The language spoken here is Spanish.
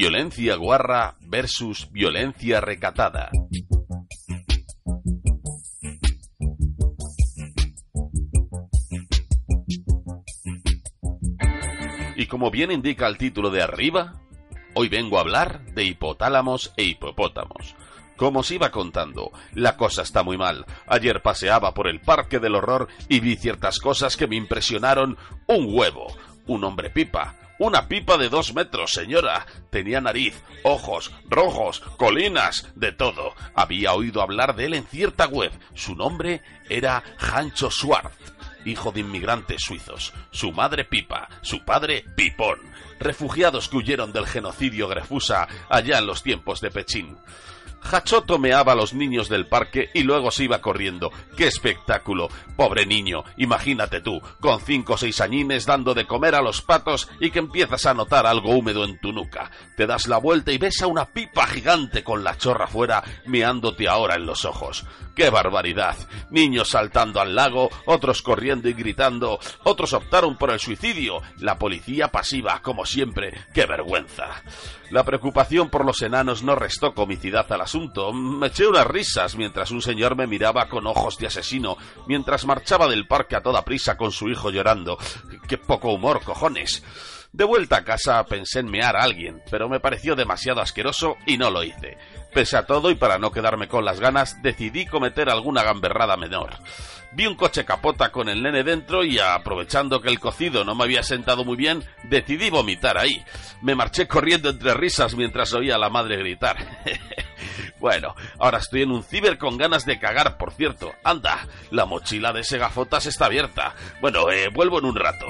Violencia guarra versus violencia recatada. Y como bien indica el título de arriba, hoy vengo a hablar de hipotálamos e hipopótamos. Como os iba contando, la cosa está muy mal. Ayer paseaba por el Parque del Horror y vi ciertas cosas que me impresionaron un huevo, un hombre pipa, una pipa de dos metros, señora. Tenía nariz, ojos, rojos, colinas, de todo. Había oído hablar de él en cierta web. Su nombre era Hancho Schwartz hijo de inmigrantes suizos, su madre Pipa, su padre Pipón, refugiados que huyeron del genocidio Grefusa allá en los tiempos de Pechín. Hachoto meaba a los niños del parque y luego se iba corriendo. ¡Qué espectáculo! Pobre niño, imagínate tú, con cinco o seis añines dando de comer a los patos y que empiezas a notar algo húmedo en tu nuca. Te das la vuelta y ves a una pipa gigante con la chorra fuera meándote ahora en los ojos. ¡Qué barbaridad! Niños saltando al lago, otros corriendo y gritando, otros optaron por el suicidio, la policía pasiva, como siempre. ¡Qué vergüenza! La preocupación por los enanos no restó comicidad al asunto. Me eché unas risas mientras un señor me miraba con ojos de asesino, mientras marchaba del parque a toda prisa con su hijo llorando. ¡Qué poco humor, cojones! De vuelta a casa pensé en mear a alguien, pero me pareció demasiado asqueroso y no lo hice. Pese a todo y para no quedarme con las ganas, decidí cometer alguna gamberrada menor. Vi un coche capota con el nene dentro y aprovechando que el cocido no me había sentado muy bien, decidí vomitar ahí. Me marché corriendo entre risas mientras oía a la madre gritar. bueno, ahora estoy en un ciber con ganas de cagar, por cierto. Anda, la mochila de ese gafotas está abierta. Bueno, eh, vuelvo en un rato.